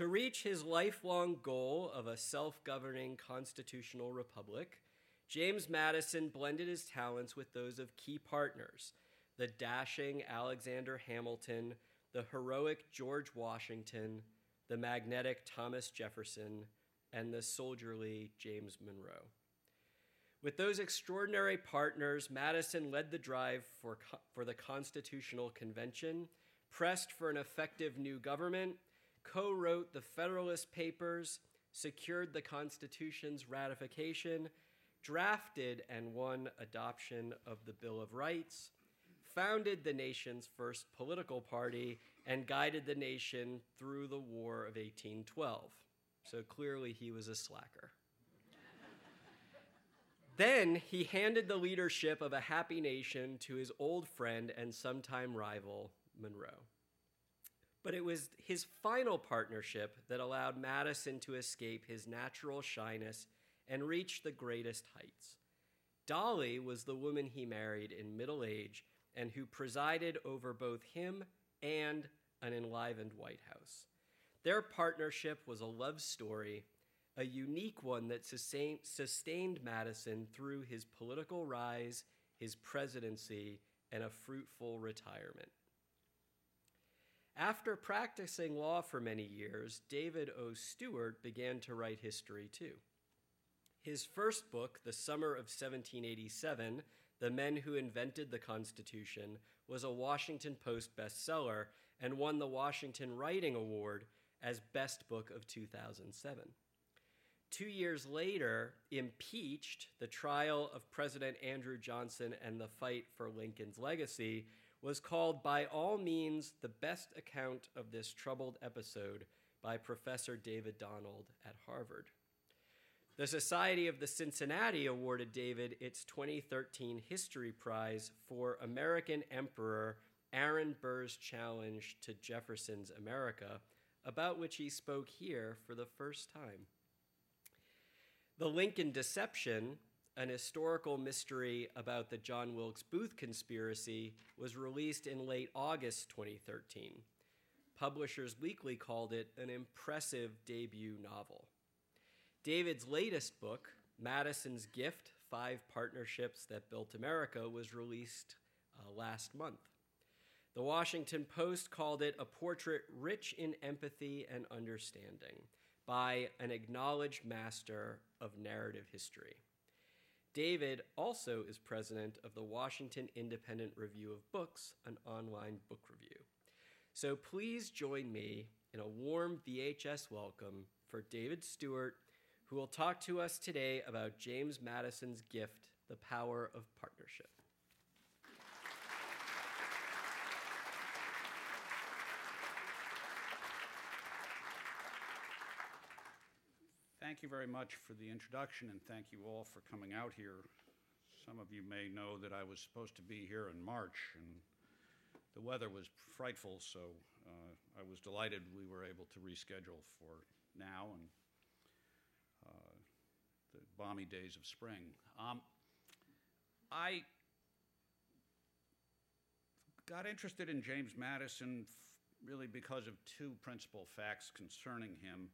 To reach his lifelong goal of a self governing constitutional republic, James Madison blended his talents with those of key partners the dashing Alexander Hamilton, the heroic George Washington, the magnetic Thomas Jefferson, and the soldierly James Monroe. With those extraordinary partners, Madison led the drive for, for the Constitutional Convention, pressed for an effective new government, co wrote the Federalist Papers, secured the Constitution's ratification, drafted and won adoption of the Bill of Rights, founded the nation's first political party, and guided the nation through the War of 1812. So clearly he was a slacker. then he handed the leadership of a happy nation to his old friend and sometime rival, Monroe. But it was his final partnership that allowed Madison to escape his natural shyness and reach the greatest heights. Dolley was the woman he married in middle age and who presided over both him and an enlivened White House. Their partnership was a love story, a unique one that sustained Madison through his political rise, his presidency, and a fruitful retirement. After practicing law for many years, David O. Stewart began to write history too. His first book, The Summer of 1787, The Men Who Invented the Constitution, was a Washington Post bestseller and won the Washington Writing Award as Best Book of 2007. Two years later, Impeached, the trial of President Andrew Johnson and the fight for Lincoln's legacy, was called by all means the best account of this troubled episode by Professor David Donald at Harvard. The Society of the Cincinnati awarded David its 2013 History Prize for American Emperor Aaron Burr's challenge to Jefferson's America, about which he spoke here for the first time. The Lincoln Deception, an historical mystery about the John Wilkes Booth conspiracy, was released in late August 2013. Publishers Weekly called it an impressive debut novel. David's latest book, Madison's Gift Five Partnerships That Built America, was released uh, last month. The Washington Post called it a portrait rich in empathy and understanding by an acknowledged master of narrative history. David also is president of the Washington Independent Review of Books, an online book review. So please join me in a warm VHS welcome for David Stewart, who will talk to us today about James Madison's gift, The Power of Partnership. Thank you very much for the introduction, and thank you all for coming out here. Some of you may know that I was supposed to be here in March, and the weather was frightful, so uh, I was delighted we were able to reschedule for now and uh, the balmy days of spring. Um, I got interested in James Madison really because of two principal facts concerning him.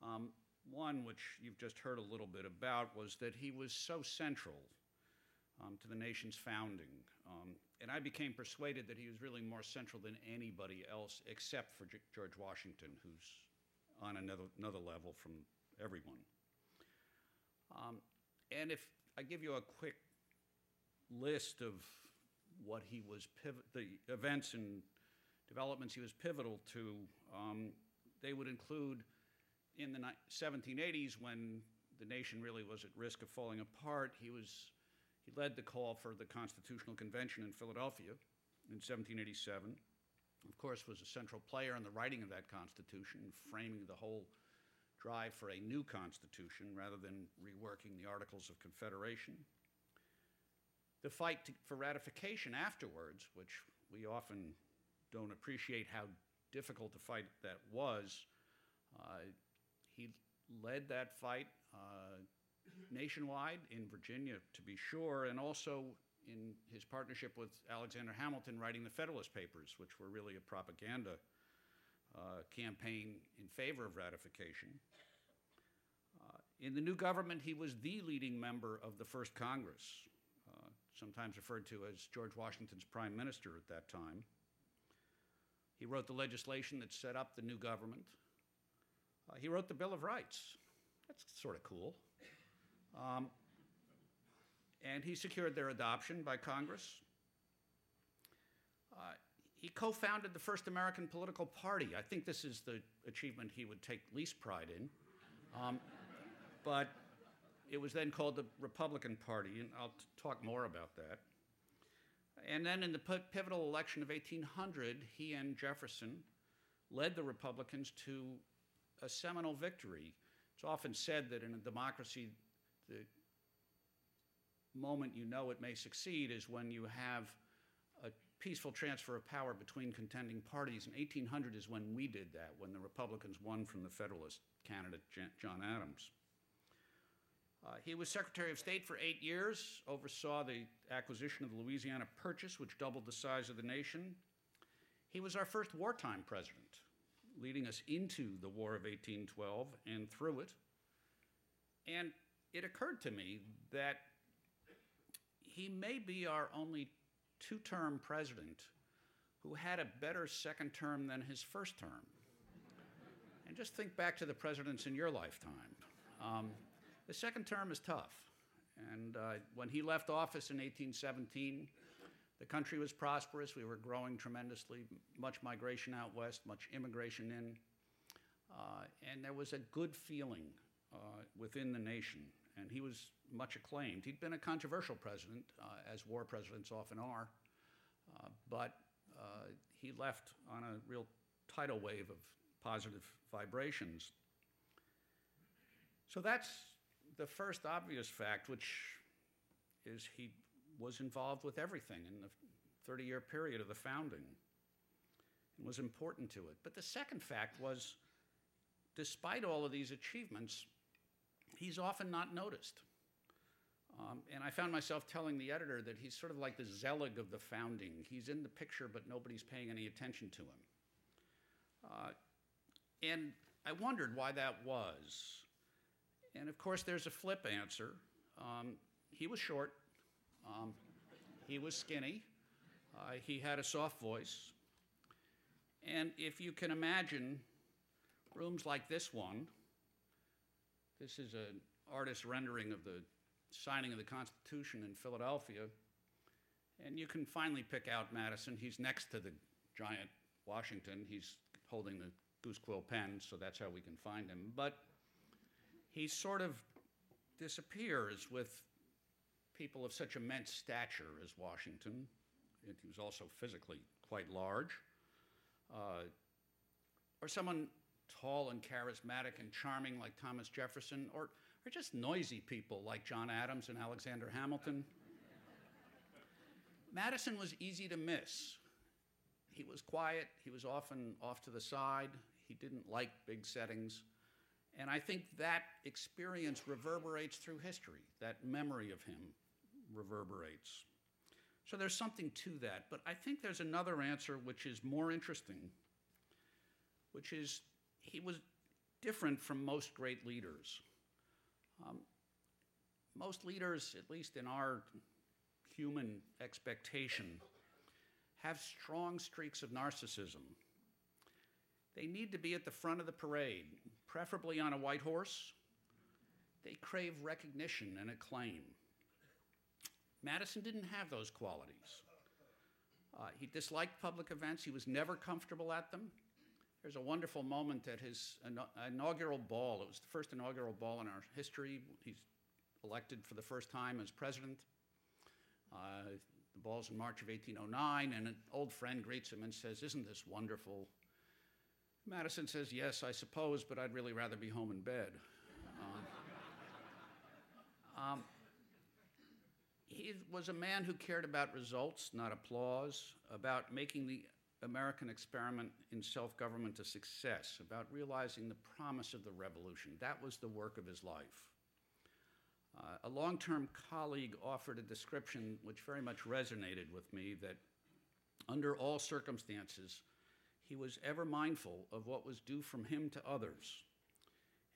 Um, one, which you've just heard a little bit about, was that he was so central um, to the nation's founding. Um, and I became persuaded that he was really more central than anybody else except for G- George Washington, who's on another, another level from everyone. Um, and if I give you a quick list of what he was, piv- the events and developments he was pivotal to, um, they would include in the 1780s, when the nation really was at risk of falling apart, he was he led the call for the Constitutional Convention in Philadelphia in 1787. Of course, was a central player in the writing of that Constitution, framing the whole drive for a new Constitution rather than reworking the Articles of Confederation. The fight to, for ratification afterwards, which we often don't appreciate how difficult a fight that was, uh, he led that fight uh, nationwide in Virginia, to be sure, and also in his partnership with Alexander Hamilton writing the Federalist Papers, which were really a propaganda uh, campaign in favor of ratification. Uh, in the new government, he was the leading member of the first Congress, uh, sometimes referred to as George Washington's prime minister at that time. He wrote the legislation that set up the new government. Uh, he wrote the Bill of Rights. That's sort of cool. Um, and he secured their adoption by Congress. Uh, he co founded the first American political party. I think this is the achievement he would take least pride in. Um, but it was then called the Republican Party, and I'll t- talk more about that. And then in the p- pivotal election of 1800, he and Jefferson led the Republicans to a seminal victory. It's often said that in a democracy, the moment you know it may succeed is when you have a peaceful transfer of power between contending parties. And 1800 is when we did that, when the Republicans won from the Federalist candidate John Adams. Uh, he was Secretary of State for eight years, oversaw the acquisition of the Louisiana Purchase, which doubled the size of the nation. He was our first wartime president, leading us into the War of 1812 and through it. And it occurred to me that he may be our only two term president who had a better second term than his first term. and just think back to the presidents in your lifetime. Um, the second term is tough. And uh, when he left office in 1817, the country was prosperous. We were growing tremendously, much migration out west, much immigration in. Uh, and there was a good feeling uh, within the nation. And he was much acclaimed. He'd been a controversial president, uh, as war presidents often are, uh, but uh, he left on a real tidal wave of positive vibrations. So that's the first obvious fact, which is he was involved with everything in the 30 year period of the founding and was important to it. But the second fact was, despite all of these achievements, he's often not noticed. Um, and I found myself telling the editor that he's sort of like the Zelig of the founding. He's in the picture, but nobody's paying any attention to him. Uh, and I wondered why that was. And of course, there's a flip answer. Um, he was short, um, he was skinny, uh, he had a soft voice. And if you can imagine rooms like this one, this is an artist's rendering of the signing of the Constitution in Philadelphia. And you can finally pick out Madison. He's next to the giant Washington. He's holding the goose quill pen, so that's how we can find him. But he sort of disappears with people of such immense stature as Washington. And he was also physically quite large. Uh, or someone tall and charismatic and charming like Thomas Jefferson, or or just noisy people like John Adams and Alexander Hamilton. Madison was easy to miss. He was quiet, he was often off to the side, he didn't like big settings. And I think that experience reverberates through history. That memory of him reverberates. So there's something to that. But I think there's another answer which is more interesting, which is he was different from most great leaders. Um, most leaders, at least in our human expectation, have strong streaks of narcissism. They need to be at the front of the parade, preferably on a white horse. They crave recognition and acclaim. Madison didn't have those qualities. Uh, he disliked public events, he was never comfortable at them. There's a wonderful moment at his inaugural ball. It was the first inaugural ball in our history. He's elected for the first time as president. Uh, the ball's in March of 1809, and an old friend greets him and says, Isn't this wonderful? Madison says, Yes, I suppose, but I'd really rather be home in bed. Um, um, he was a man who cared about results, not applause, about making the American experiment in self government a success, about realizing the promise of the revolution. That was the work of his life. Uh, a long term colleague offered a description which very much resonated with me that under all circumstances, he was ever mindful of what was due from him to others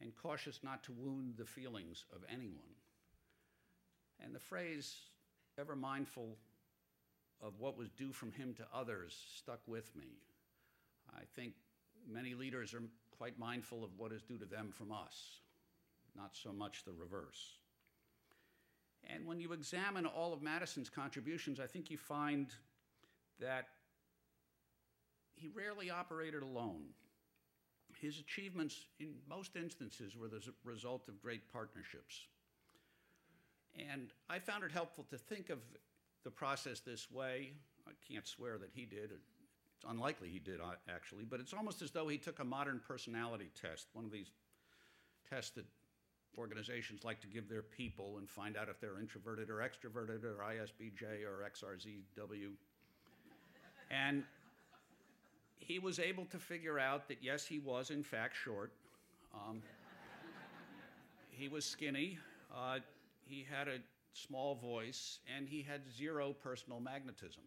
and cautious not to wound the feelings of anyone. And the phrase, ever mindful of what was due from him to others, stuck with me. I think many leaders are quite mindful of what is due to them from us, not so much the reverse. And when you examine all of Madison's contributions, I think you find that he rarely operated alone. His achievements, in most instances, were the result of great partnerships. And I found it helpful to think of the process this way. I can't swear that he did. It's unlikely he did, uh, actually, but it's almost as though he took a modern personality test, one of these tests that organizations like to give their people and find out if they're introverted or extroverted or ISBJ or XRZW. and he was able to figure out that yes, he was in fact short. Um, he was skinny. Uh, he had a small voice, and he had zero personal magnetism.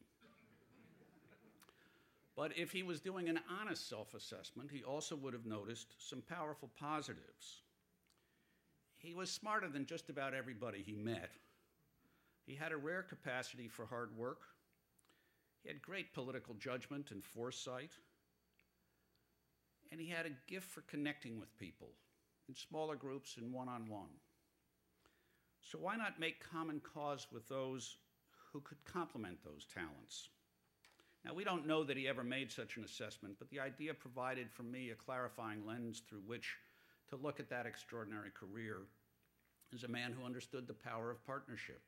But if he was doing an honest self assessment, he also would have noticed some powerful positives. He was smarter than just about everybody he met. He had a rare capacity for hard work. He had great political judgment and foresight. And he had a gift for connecting with people in smaller groups and one on one. So why not make common cause with those who could complement those talents? Now, we don't know that he ever made such an assessment, but the idea provided for me a clarifying lens through which to look at that extraordinary career as a man who understood the power of partnership.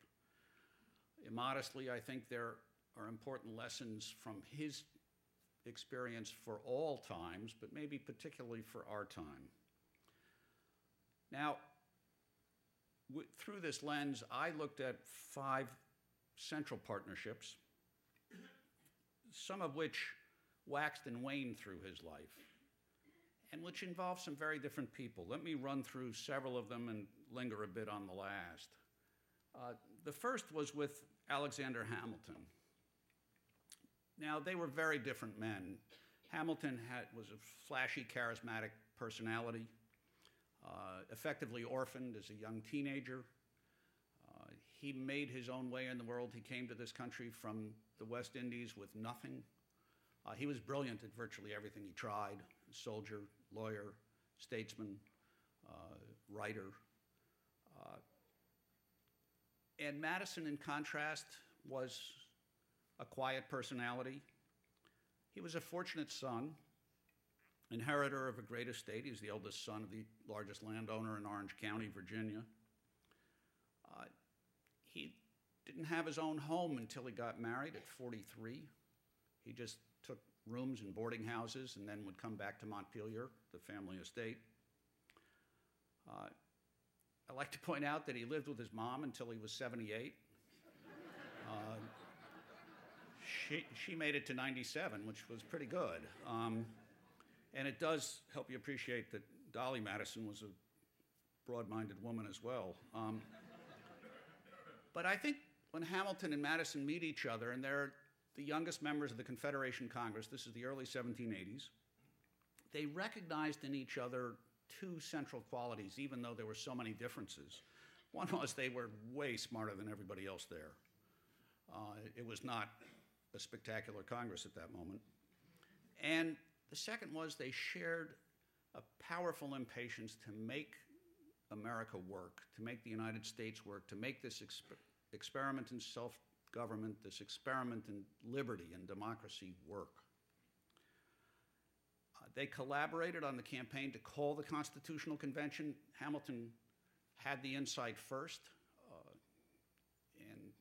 Immodestly, I think there are important lessons from his experience for all times, but maybe particularly for our time. Now, w- through this lens, I looked at five central partnerships, some of which waxed and waned through his life, and which involved some very different people. Let me run through several of them and linger a bit on the last. Uh, the first was with Alexander Hamilton. Now, they were very different men. Hamilton had, was a flashy, charismatic personality uh, effectively orphaned as a young teenager. Uh, he made his own way in the world. He came to this country from the West Indies with nothing. Uh, he was brilliant at virtually everything he tried soldier, lawyer, statesman, uh, writer. Uh, and Madison, in contrast, was a quiet personality. He was a fortunate son inheritor of a great estate. He's the eldest son of the largest landowner in Orange County, Virginia. Uh, he didn't have his own home until he got married at 43. He just took rooms in boarding houses and then would come back to Montpelier, the family estate. Uh, I like to point out that he lived with his mom until he was 78. Uh, she, she made it to 97, which was pretty good. Um, and it does help you appreciate that Dolley Madison was a broad minded woman as well. Um, but I think when Hamilton and Madison meet each other, and they're the youngest members of the Confederation Congress, this is the early 1780s, they recognized in each other two central qualities, even though there were so many differences. One was they were way smarter than everybody else there. Uh, it was not a spectacular Congress at that moment. And the second was they shared a powerful impatience to make America work, to make the United States work, to make this exper- experiment in self government, this experiment in liberty and democracy work. Uh, they collaborated on the campaign to call the Constitutional Convention. Hamilton had the insight first uh, in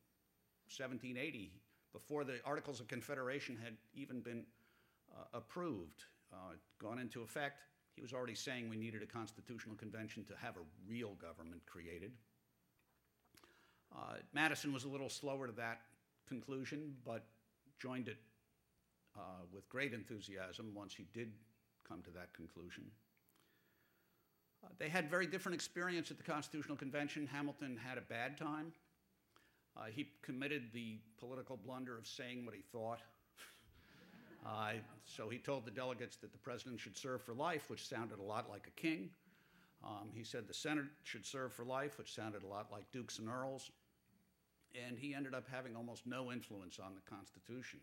1780, before the Articles of Confederation had even been uh, approved, uh, gone into effect, he was already saying we needed a constitutional convention to have a real government created. Uh, Madison was a little slower to that conclusion, but joined it uh, with great enthusiasm once he did come to that conclusion. Uh, they had very different experience at the Constitutional Convention. Hamilton had a bad time. Uh, he committed the political blunder of saying what he thought Uh, so he told the delegates that the president should serve for life, which sounded a lot like a king. Um, he said the Senate should serve for life, which sounded a lot like dukes and earls. And he ended up having almost no influence on the Constitution.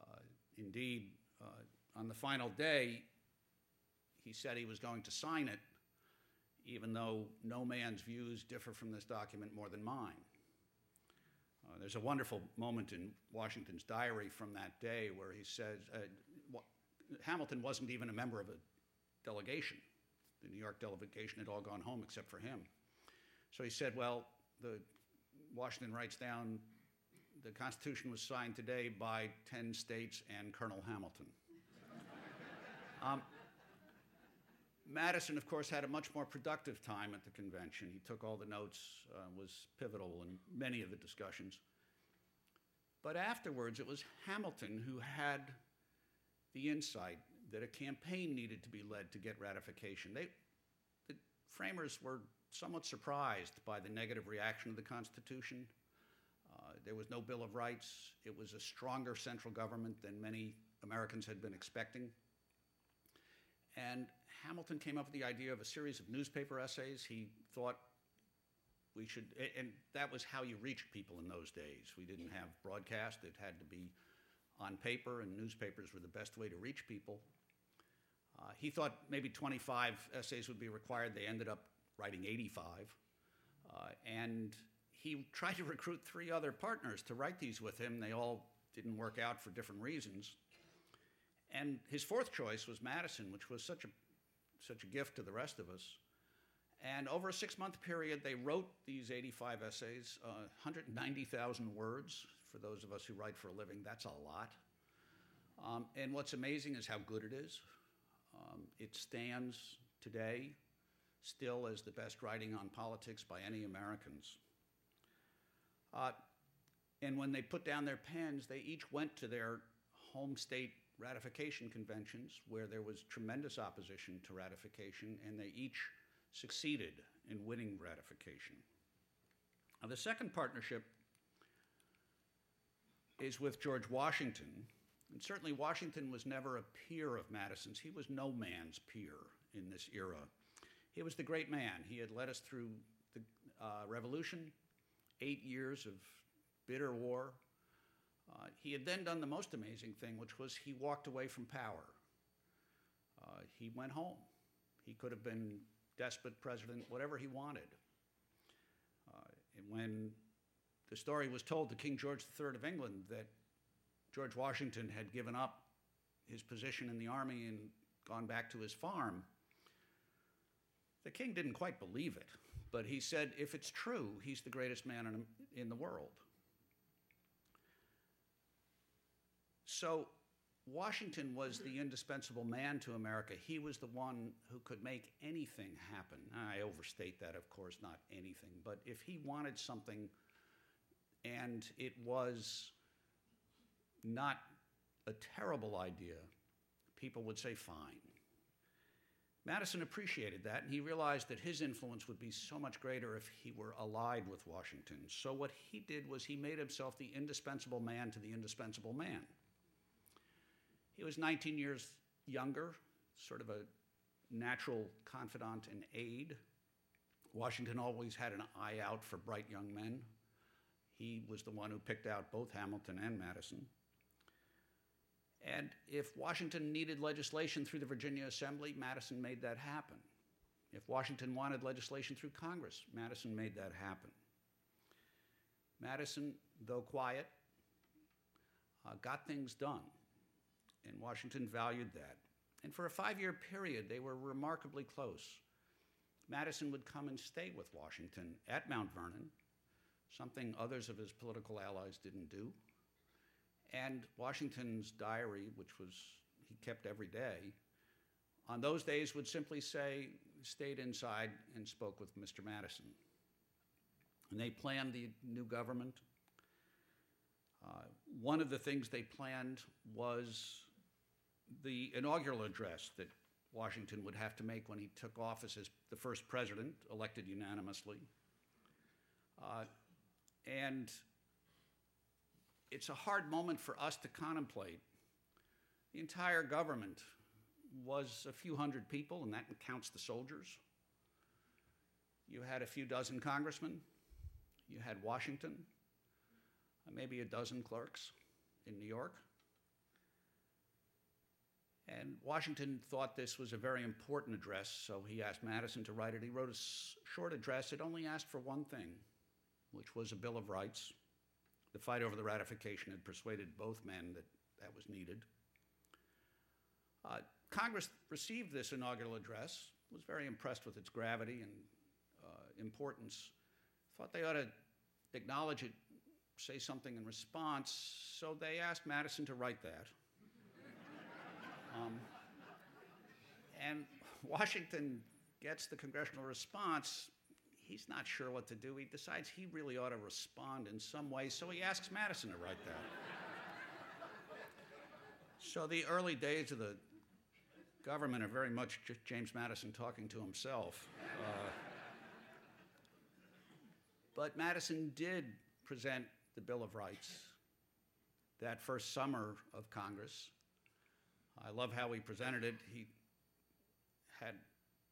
Uh, indeed, uh, on the final day, he said he was going to sign it, even though no man's views differ from this document more than mine. Uh, there's a wonderful moment in Washington's diary from that day where he says uh, Hamilton wasn't even a member of a delegation. The New York delegation had all gone home except for him. So he said, Well, the Washington writes down the Constitution was signed today by 10 states and Colonel Hamilton. um, Madison, of course, had a much more productive time at the convention. He took all the notes, uh, was pivotal in many of the discussions. But afterwards, it was Hamilton who had the insight that a campaign needed to be led to get ratification. They, the framers were somewhat surprised by the negative reaction to the Constitution. Uh, there was no Bill of Rights. It was a stronger central government than many Americans had been expecting. And Hamilton came up with the idea of a series of newspaper essays. He thought we should, and that was how you reached people in those days. We didn't have broadcast, it had to be on paper, and newspapers were the best way to reach people. Uh, he thought maybe 25 essays would be required. They ended up writing 85. Uh, and he tried to recruit three other partners to write these with him. They all didn't work out for different reasons. And his fourth choice was Madison, which was such a, such a gift to the rest of us. And over a six month period, they wrote these 85 essays, uh, 190,000 words. For those of us who write for a living, that's a lot. Um, and what's amazing is how good it is. Um, it stands today still as the best writing on politics by any Americans. Uh, and when they put down their pens, they each went to their home state ratification conventions where there was tremendous opposition to ratification, and they each succeeded in winning ratification. Now, the second partnership is with George Washington. And certainly, Washington was never a peer of Madison's. He was no man's peer in this era. He was the great man. He had led us through the uh, Revolution, eight years of bitter war. Uh, he had then done the most amazing thing, which was he walked away from power. Uh, he went home. He could have been despot president, whatever he wanted. Uh, and when the story was told to King George III of England that George Washington had given up his position in the army and gone back to his farm, the king didn't quite believe it. But he said, if it's true, he's the greatest man in, in the world. So Washington was the indispensable man to America. He was the one who could make anything happen. I overstate that, of course, not anything, but if he wanted something and it was not a terrible idea, people would say, fine. Madison appreciated that, and he realized that his influence would be so much greater if he were allied with Washington. So, what he did was he made himself the indispensable man to the indispensable man. He was 19 years younger, sort of a natural confidant and aide. Washington always had an eye out for bright young men. He was the one who picked out both Hamilton and Madison. And if Washington needed legislation through the Virginia Assembly, Madison made that happen. If Washington wanted legislation through Congress, Madison made that happen. Madison, though quiet, uh, got things done and Washington valued that. And for a five year period, they were remarkably close. Madison would come and stay with Washington at Mount Vernon, something others of his political allies didn't do. And Washington's diary, which was he kept every day, on those days would simply say, stayed inside and spoke with Mr. Madison. And they planned the new government. Uh, one of the things they planned was the inaugural address that Washington would have to make when he took office as the first president, elected unanimously. Uh, and it's a hard moment for us to contemplate The entire government was a few hundred people, and that counts the soldiers. You had a few dozen congressmen. You had Washington, uh, maybe a dozen clerks in New York. And Washington thought this was a very important address, so he asked Madison to write it. He wrote a short address. It only asked for one thing, which was a Bill of Rights. The fight over the ratification had persuaded both men that that was needed. Uh, Congress received this inaugural address, was very impressed with its gravity and uh, importance, thought they ought to acknowledge it, say something in response, so they asked Madison to write that. Um, and Washington gets the congressional response. He's not sure what to do. He decides he really ought to respond in some way, so he asks Madison to write that. so the early days of the government are very much James Madison talking to himself. Uh, but Madison did present the Bill of Rights that first summer of Congress. I love how he presented it. He had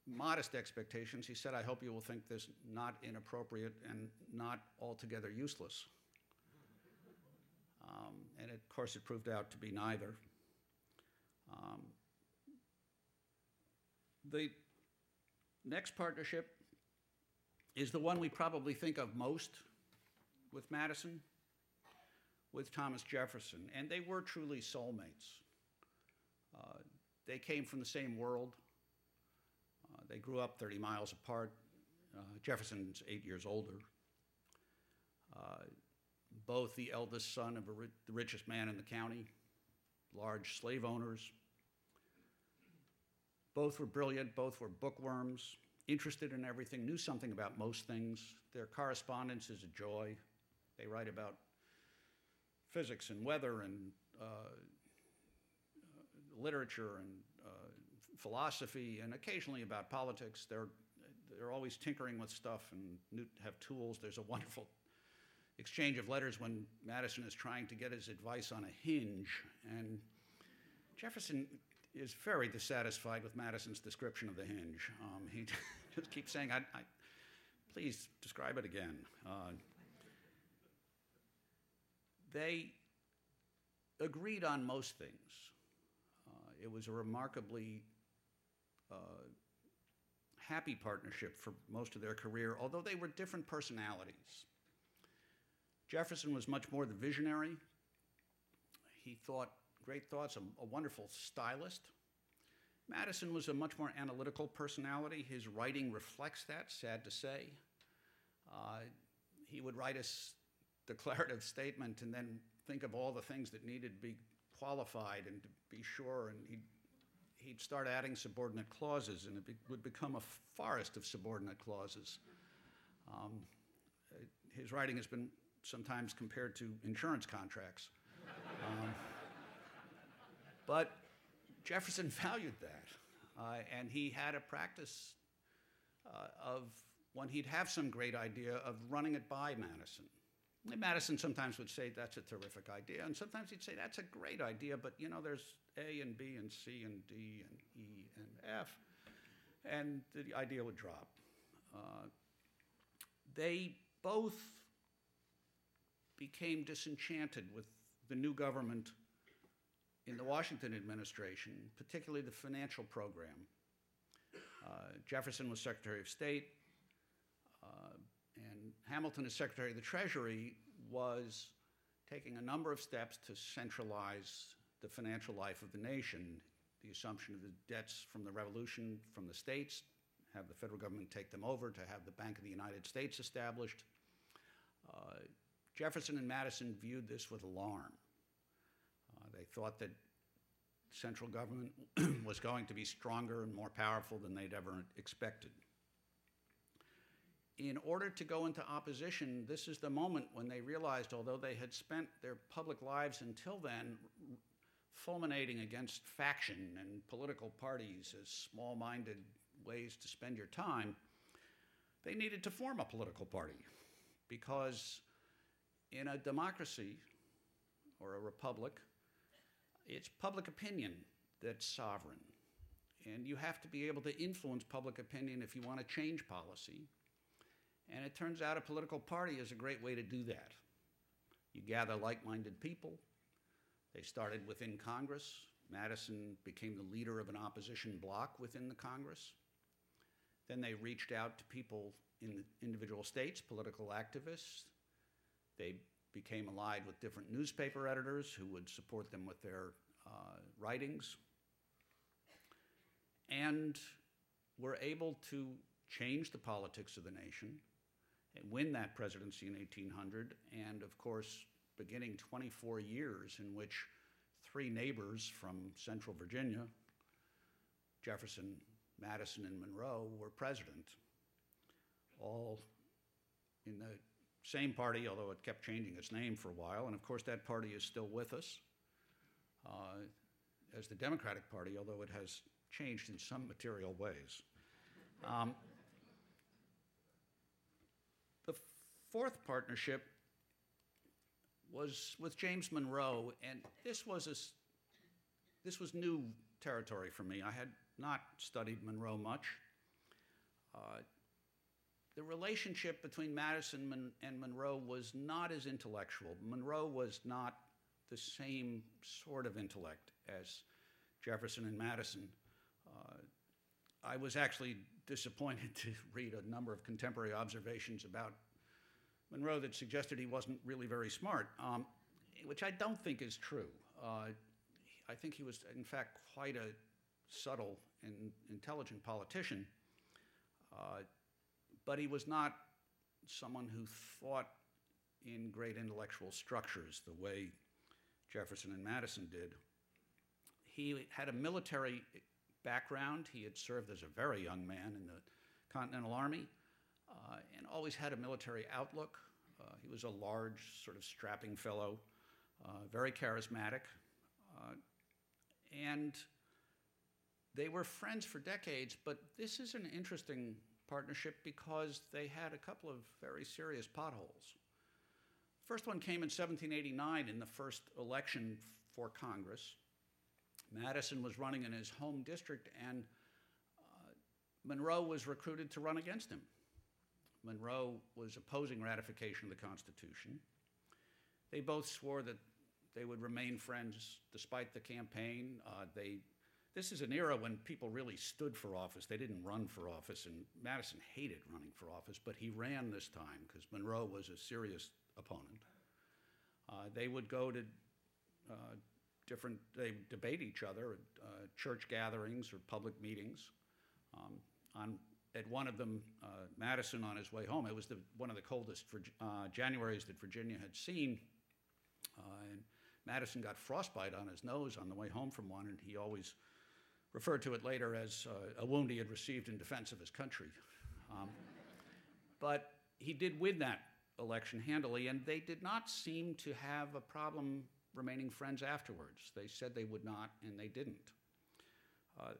modest expectations. He said, I hope you will think this not inappropriate and not altogether useless. Um, and of course, it proved out to be neither. Um, the next partnership is the one we probably think of most with Madison, with Thomas Jefferson, and they were truly soulmates. Uh, they came from the same world. Uh, they grew up 30 miles apart. Uh, Jefferson's eight years older. Uh, both the eldest son of ri- the richest man in the county, large slave owners. Both were brilliant, both were bookworms, interested in everything, knew something about most things. Their correspondence is a joy. They write about physics and weather and uh, literature and uh, philosophy and occasionally about politics. They're, they're always tinkering with stuff and have tools. There's a wonderful exchange of letters when Madison is trying to get his advice on a hinge. And Jefferson is very dissatisfied with Madison's description of the hinge. Um, he just keeps saying, I, I, please describe it again. Uh, they agreed on most things. It was a remarkably uh, happy partnership for most of their career, although they were different personalities. Jefferson was much more the visionary. He thought great thoughts, a, a wonderful stylist. Madison was a much more analytical personality. His writing reflects that, sad to say. Uh, he would write a declarative statement and then think of all the things that needed to be qualified and to be sure, and he'd, he'd start adding subordinate clauses, and it be, would become a forest of subordinate clauses. Um, his writing has been sometimes compared to insurance contracts. Um, but Jefferson valued that, uh, and he had a practice uh, of when he'd have some great idea of running it by Madison. Madison sometimes would say that's a terrific idea, and sometimes he'd say that's a great idea, but you know there's A and B and C and D and E and F, and the idea would drop. Uh, they both became disenchanted with the new government in the Washington administration, particularly the financial program. Uh, Jefferson was Secretary of State. Hamilton, as Secretary of the Treasury, was taking a number of steps to centralize the financial life of the nation. The assumption of the debts from the Revolution from the states, have the federal government take them over, to have the Bank of the United States established. Uh, Jefferson and Madison viewed this with alarm. Uh, they thought that central government was going to be stronger and more powerful than they'd ever expected in order to go into opposition, this is the moment when they realized, although they had spent their public lives until then fulminating against faction and political parties as small minded ways to spend your time, they needed to form a political party. Because in a democracy or a republic, It's public opinion that's sovereign. And you have to be able to influence public opinion if you want to change policy. And it turns out a political party is a great way to do that. You gather like minded people. They started within Congress. Madison became the leader of an opposition bloc within the Congress. Then they reached out to people in the individual states, political activists. They became allied with different newspaper editors who would support them with their uh, writings. And were able to change the politics of the nation win that presidency in 1800. And of course, beginning 24 years in which three neighbors from central Virginia, Jefferson, Madison, and Monroe, were president, all in the same party, although it kept changing its name for a while. And of course, that party is still with us uh, as the Democratic Party, although it has changed in some material ways. Um, the fourth partnership was with James Monroe, and this was a, this was new territory for me. I had not studied Monroe much. Uh, the relationship between Madison and Monroe was not as intellectual. Monroe was not the same sort of intellect as Jefferson and Madison. Uh, I was actually disappointed to read a number of contemporary observations about Monroe that suggested he wasn't really very smart, um, which I don't think is true. Uh, I think he was, in fact, quite a subtle and intelligent politician. Uh, but he was not someone who thought in great intellectual structures the way Jefferson and Madison did. He had a military background. He had served as a very young man in the Continental Army uh, and always had a military outlook. Uh, he was a large, sort of strapping fellow, uh, very charismatic. Uh, and they were friends for decades, but this is an interesting partnership because they had a couple of very serious potholes. First one came in 1789 in the first election for Congress. Madison was running in his home district, and uh, Monroe was recruited to run against him. Monroe was opposing ratification of the Constitution. They both swore that they would remain friends despite the campaign. Uh, they this is an era when people really stood for office. They didn't run for office, and Madison hated running for office, but he ran this time because Monroe was a serious opponent. Uh, they would go to uh, different, they debate each other at uh, church gatherings or public meetings. Um, on, at one of them, uh, Madison on his way home, it was the, one of the coldest uh, Januaries that Virginia had seen. Uh, and Madison got frostbite on his nose on the way home from one, and he always referred to it later as uh, a wound he had received in defense of his country. Um, but he did win that election handily, and they did not seem to have a problem remaining friends afterwards. They said they would not, and they didn't. Uh,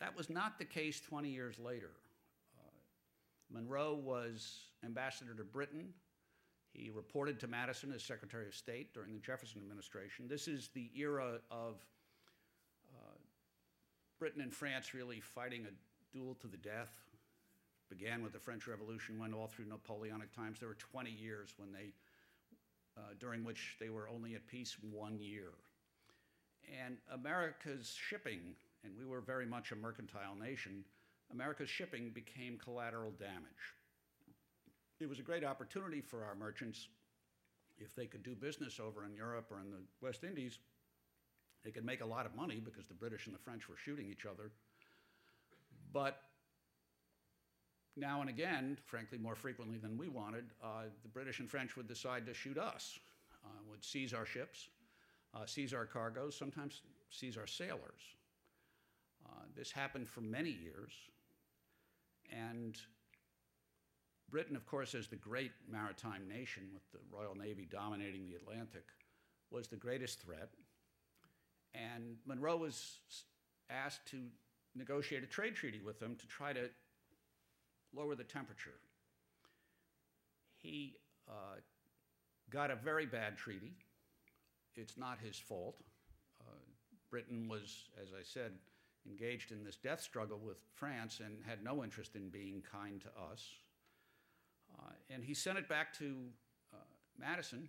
that was not the case 20 years later. Uh, Monroe was ambassador to Britain. He reported to Madison as Secretary of State during the Jefferson administration. This is the era of Britain and France really fighting a duel to the death. Began with the French Revolution, went all through Napoleonic times. There were 20 years when they, uh, during which they were only at peace one year. And America's shipping, and we were very much a mercantile nation, America's shipping became collateral damage. It was a great opportunity for our merchants if they could do business over in Europe or in the West Indies they could make a lot of money because the British and the French were shooting each other. But now and again, frankly, more frequently than we wanted, uh, the British and French would decide to shoot us, uh, would seize our ships, uh, seize our cargoes, sometimes seize our sailors. Uh, this happened for many years. And Britain, of course, as the great maritime nation with the Royal Navy dominating the Atlantic, was the greatest threat. And Monroe was asked to negotiate a trade treaty with them to try to lower the temperature. He uh, got a very bad treaty. It's not his fault. Uh, Britain was, as I said, engaged in this death struggle with France and had no interest in being kind to us. Uh, and he sent it back to uh, Madison.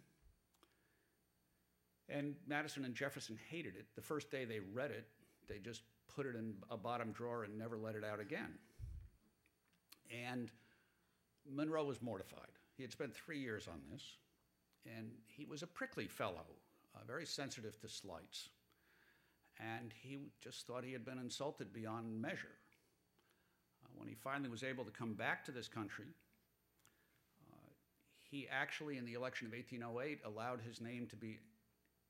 And Madison and Jefferson hated it. The first day they read it, they just put it in a bottom drawer and never let it out again. And Monroe was mortified. He had spent three years on this, and he was a prickly fellow, uh, very sensitive to slights. And he just thought he had been insulted beyond measure. Uh, when he finally was able to come back to this country, uh, he actually, in the election of 1808, allowed his name to be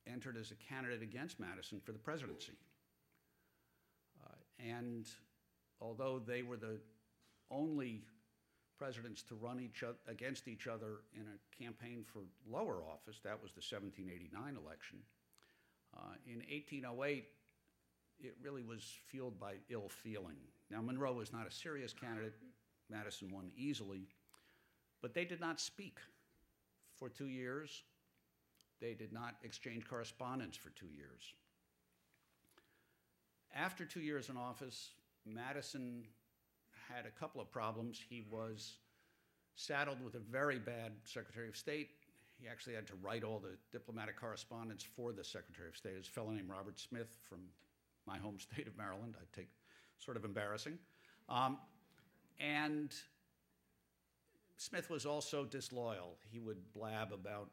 entered as a candidate against Madison for the presidency. Uh, and although they were the only presidents to run each other, against each other in a campaign for lower office, that was the 1789 election. Uh, in 1808, it really was fueled by ill feeling. Now, Monroe was not a serious candidate. Madison won easily, but they did not speak for two years. They did not exchange correspondence for two years. After two years in office, Madison had a couple of problems. He was saddled with a very bad Secretary of State. He actually had to write all the diplomatic correspondence for the Secretary of State. His fellow named Robert Smith from my home state of Maryland. I take sort of embarrassing. Um, and Smith was also disloyal. He would blab about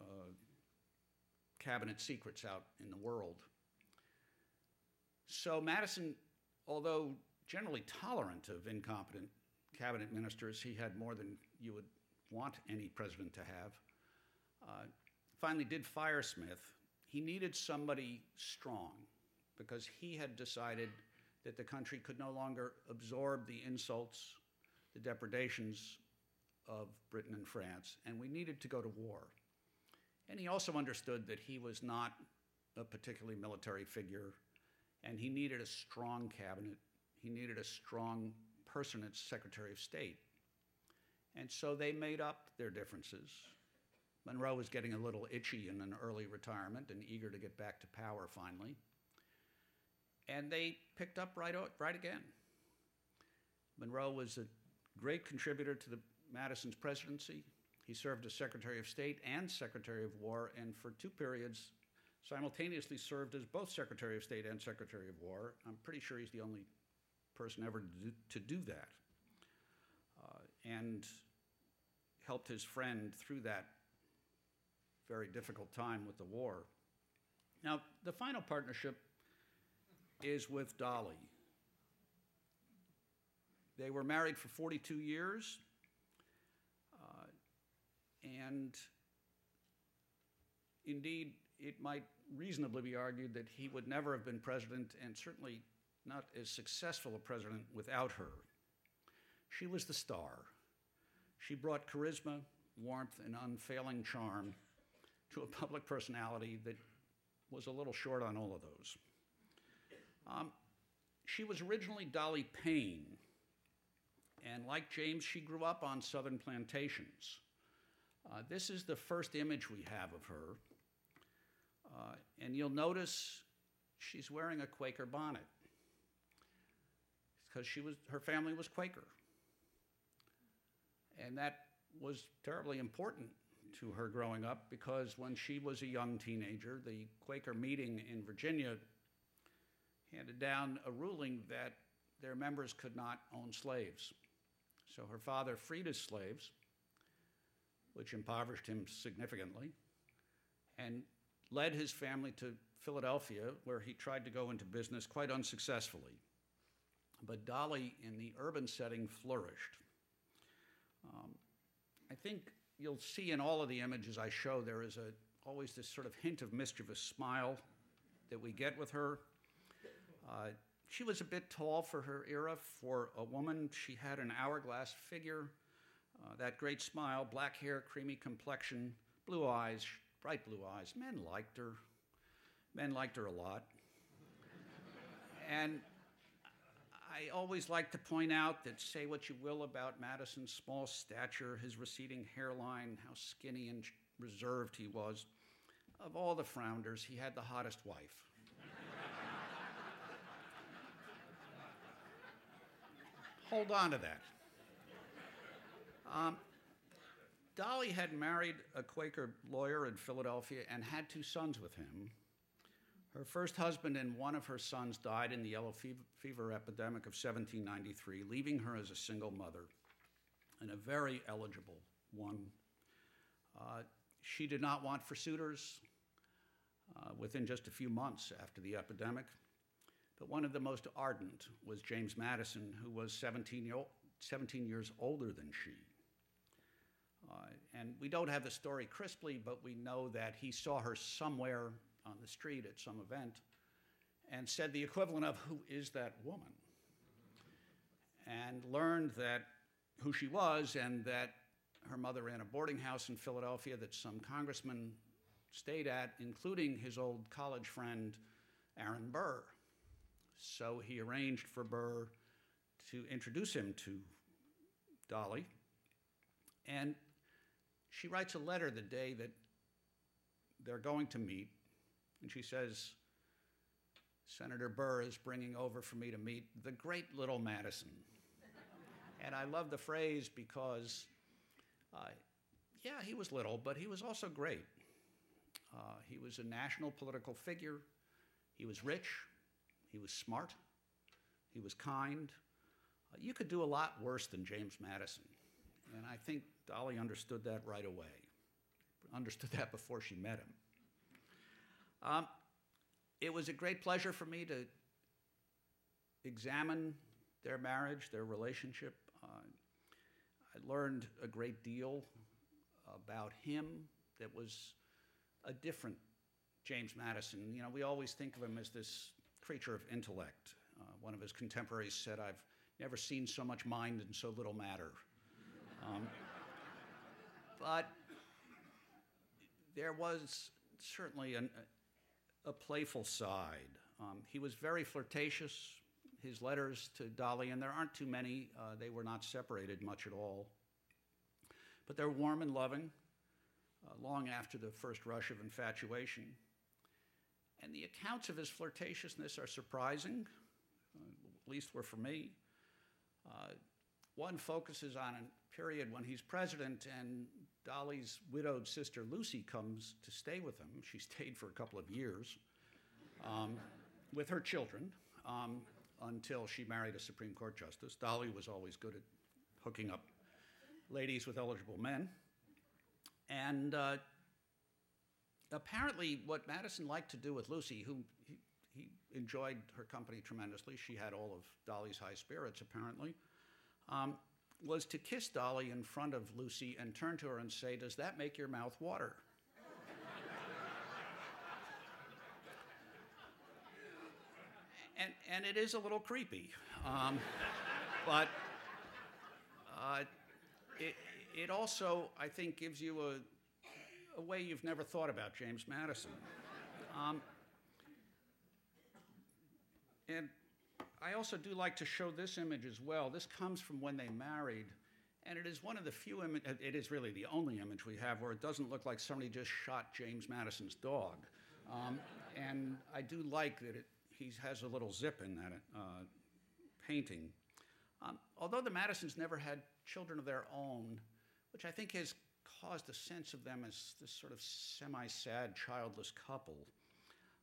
uh, cabinet secrets out in the world. So Madison, although generally tolerant of incompetent cabinet ministers, he had more than you would want any president to have. Uh, finally, did fire Smith. He needed somebody strong because he had decided that the country could no longer absorb the insults, the depredations of Britain and France, and we needed to go to war. And he also understood that he was not a particularly military figure, and he needed a strong cabinet. He needed a strong person as Secretary of State. And so they made up their differences. Monroe was getting a little itchy in an early retirement and eager to get back to power finally. And they picked up right, right again. Monroe was a great contributor to the Madison's presidency. He served as Secretary of State and Secretary of War, and for two periods simultaneously served as both Secretary of State and Secretary of War. I'm pretty sure he's the only person ever to do, that. Uh, and helped his friend through that very difficult time with the war. Now, the final partnership is with Dolley. They were married for 42 years, uh, and indeed, it might reasonably be argued that he would never have been president, and certainly not as successful a president without her. She was the star. She brought charisma, warmth, and unfailing charm to a public personality that was a little short on all of those. Um, she was originally Dolley Payne, and like James, she grew up on southern plantations. Uh, this is the first image we have of her, uh, and you'll notice she's wearing a Quaker bonnet. Because she was her family was Quaker, and that was terribly important to her growing up because when she was a young teenager, the Quaker meeting in Virginia handed down a ruling that their members could not own slaves. So her father freed his slaves, which impoverished him significantly, and led his family to Philadelphia, where he tried to go into business quite unsuccessfully. But Dolley, in the urban setting, flourished. Um, I think you'll see in all of the images I show there is a, always this sort of hint of mischievous smile that we get with her. Uh, she was a bit tall for her era. For a woman, she had an hourglass figure, uh, that great smile, black hair, creamy complexion, blue eyes, bright blue eyes. Men liked her. Men liked her a lot. and I always like to point out that say what you will about Madison's small stature, his receding hairline, how skinny and reserved he was. Of all the Frounders, he had the hottest wife. Hold on to that. Um, Dolley had married a Quaker lawyer in Philadelphia and had two sons with him. Her first husband and one of her sons died in the yellow fever epidemic of 1793, leaving her as a single mother and a very eligible one. Uh, she did not want for suitors uh, within just a few months after the epidemic, but one of the most ardent was James Madison, who was 17, year, 17 years older than she. Uh, and we don't have the story crisply, but we know that he saw her somewhere on the street at some event and said the equivalent of, Who is that woman? And learned that who she was and that her mother ran a boarding house in Philadelphia that some congressman stayed at, including his old college friend, Aaron Burr. So he arranged for Burr to introduce him to Dolley. And she writes a letter the day that they're going to meet, and she says, Senator Burr is bringing over for me to meet the great little Madison. and I love the phrase because, uh, yeah, he was little, but he was also great. Uh, he was a national political figure. He was rich. He was smart. He was kind. Uh, you could do a lot worse than James Madison. And I think Dolley understood that right away, understood that before she met him. Um, it was a great pleasure for me to examine their marriage, their relationship. Uh, I learned a great deal about him that was a different James Madison. You know, we always think of him as this creature of intellect. Uh, one of his contemporaries said, I've never seen so much mind and so little matter. Um, but there was certainly an, a playful side. Um, he was very flirtatious. His letters to Dolley, and there aren't too many, uh, they were not separated much at all. But they're warm and loving, uh, long after the first rush of infatuation. And the accounts of his flirtatiousness are surprising, at least were for me. Uh, one focuses on a period when he's president and Dolley's widowed sister Lucy comes to stay with him. She stayed for a couple of years um, with her children um, until she married a Supreme Court justice. Dolley was always good at hooking up ladies with eligible men. And uh, apparently, what Madison liked to do with Lucy, who he, he enjoyed her company tremendously, she had all of Dolley's high spirits, apparently um, was to kiss Dolley in front of Lucy and turn to her and say, Does that make your mouth water? and, and it is a little creepy. Um, but uh, it, it also, I think, gives you a, a way you've never thought about James Madison. Um, and I also do like to show this image as well. This comes from when they married, and it is one of the few images, it is really the only image we have where it doesn't look like somebody just shot James Madison's dog. Um, and I do like that it, he has a little zip in that uh, painting. Um, although the Madisons never had children of their own, which I think has caused a sense of them as this sort of semi sad, childless couple,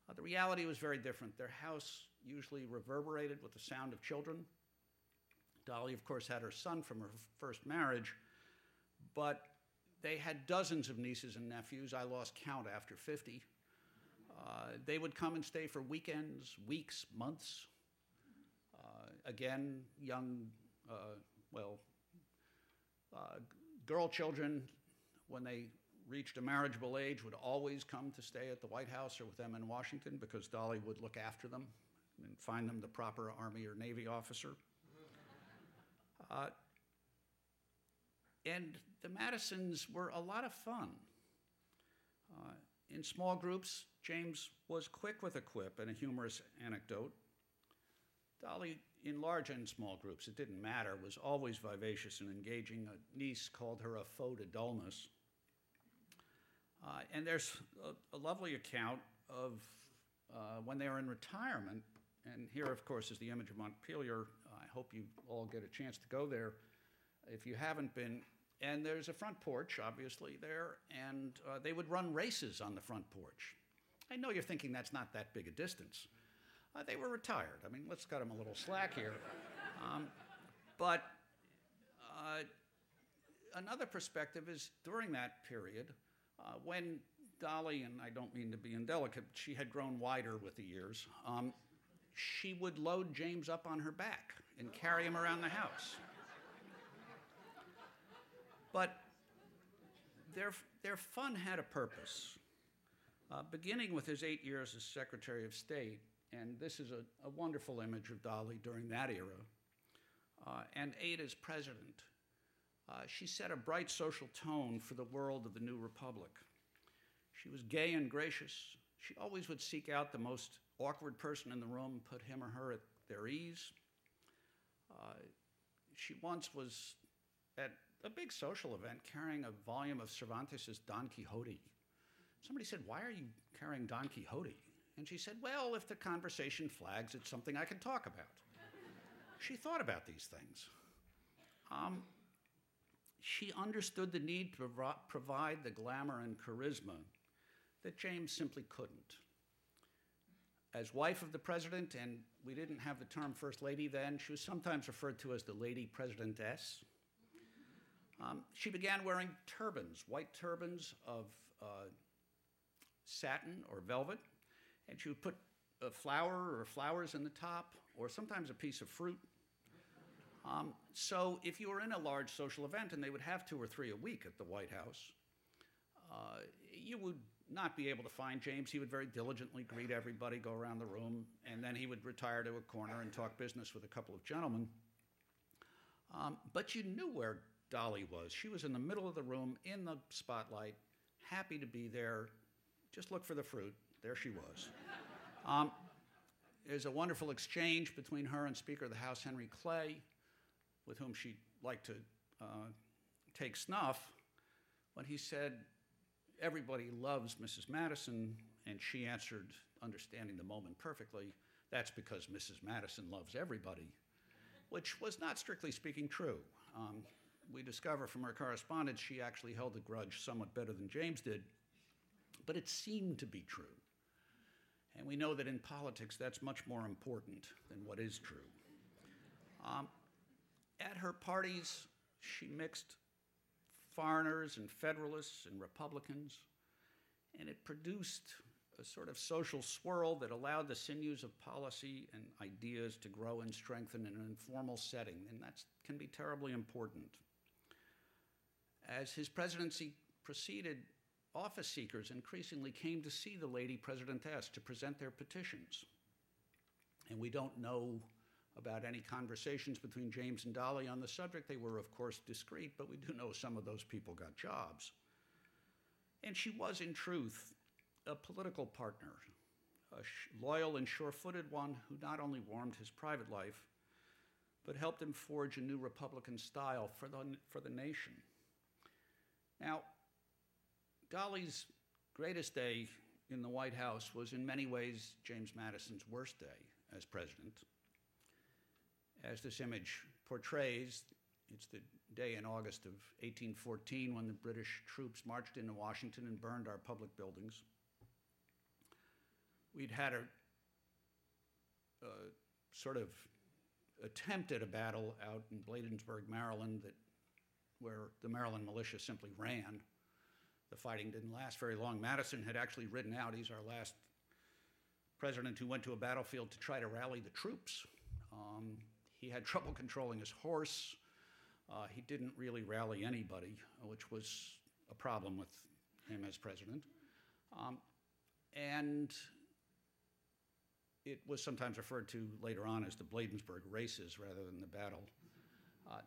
uh, the reality was very different. Their house usually reverberated with the sound of children. Dolley, of course, had her son from her first marriage, but they had dozens of nieces and nephews. I lost count after 50. Uh, they would come and stay for weekends, weeks, months. Uh, again, young, uh, well, uh, girl children, when they reached a marriageable age, would always come to stay at the White House or with them in Washington because Dolley would look after them and find them the proper Army or Navy officer. Uh, and the Madisons were a lot of fun. Uh, in small groups, James was quick with a quip and a humorous anecdote. Dolley, in large and small groups, it didn't matter, was always vivacious and engaging. A niece called her a foe to dullness. Uh, and there's a, a, lovely account of uh, when they were in retirement and here, of course, is the image of Montpelier. I hope you all get a chance to go there if you haven't been. And there's a front porch, obviously, there, and uh, they would run races on the front porch. I know you're thinking that's not that big a distance. Uh, they were retired. I mean, let's cut them a little slack here. Um, but uh, another perspective is during that period, uh, when Dolley, and I don't mean to be indelicate, she had grown wider with the years, um, she would load James up on her back and carry him around the house. But their, their fun had a purpose. Uh, beginning with his eight years as Secretary of State, and this is a, a wonderful image of Dolley during that era, uh, and eight as president, uh, she set a bright social tone for the world of the new republic. She was gay and gracious. She always would seek out the most awkward person in the room, put him or her at their ease. Uh, she once was at a big social event carrying a volume of Cervantes' Don Quixote. Somebody said, Why are you carrying Don Quixote? And she said, Well, if the conversation flags, it's something I can talk about. she thought about these things. Um, she understood the need to provi- provide the glamour and charisma that James simply couldn't. As wife of the president, and we didn't have the term First Lady then, she was sometimes referred to as the Lady Presidentess. Um, she began wearing turbans, white turbans of uh, satin or velvet, and she would put a flower or flowers in the top, or sometimes a piece of fruit. Um, so if you were in a large social event, and they would have two or three a week at the White House, uh, you would not be able to find James. He would very diligently greet everybody, go around the room, and then he would retire to a corner and talk business with a couple of gentlemen. Um, but you knew where Dolley was. She was in the middle of the room, in the spotlight, happy to be there. Just look for the fruit. There she was. Um, there's a wonderful exchange between her and Speaker of the House Henry Clay, with whom she liked to uh, take snuff, when he said, Everybody loves Mrs. Madison, and she answered, understanding the moment perfectly, That's because Mrs. Madison loves everybody, which was not strictly speaking true. Um, we discover from her correspondence she actually held a grudge somewhat better than James did, but it seemed to be true. And we know that in politics that's much more important than what is true. Um, at her parties, she mixed foreigners and Federalists and Republicans, and it produced a sort of social swirl that allowed the sinews of policy and ideas to grow and strengthen in an informal setting, and that can be terribly important. As his presidency proceeded, office seekers increasingly came to see the Lady Presidentess to present their petitions. And we don't know about any conversations between James and Dolley on the subject. They were, of course, discreet, but we do know some of those people got jobs. And she was, in truth, a political partner, a loyal and sure footed one who not only warmed his private life, but helped him forge a new Republican style for the, for the nation. Now, Dolly's greatest day in the White House was in many ways James Madison's worst day as president. As this image portrays, it's the day in August of 1814 when the British troops marched into Washington and burned our public buildings. We'd had a, a sort of attempt at a battle out in Bladensburg, Maryland, that, where the Maryland militia simply ran. The fighting didn't last very long. Madison had actually ridden out, he's our last president who went to a battlefield to try to rally the troops. Um, he had trouble controlling his horse. Uh, he didn't really rally anybody, which was a problem with him as president. Um, and it was sometimes referred to later on as the Bladensburg races rather than the battle. Uh,